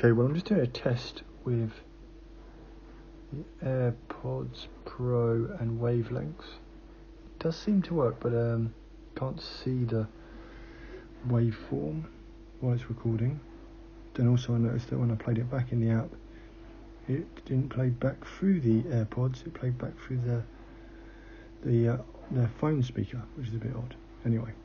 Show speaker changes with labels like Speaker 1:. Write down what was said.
Speaker 1: Okay, well I'm just doing a test with the AirPods Pro and wavelengths. It does seem to work, but um, can't see the waveform while it's recording. Then also I noticed that when I played it back in the app, it didn't play back through the AirPods. It played back through the the uh, the phone speaker, which is a bit odd. Anyway.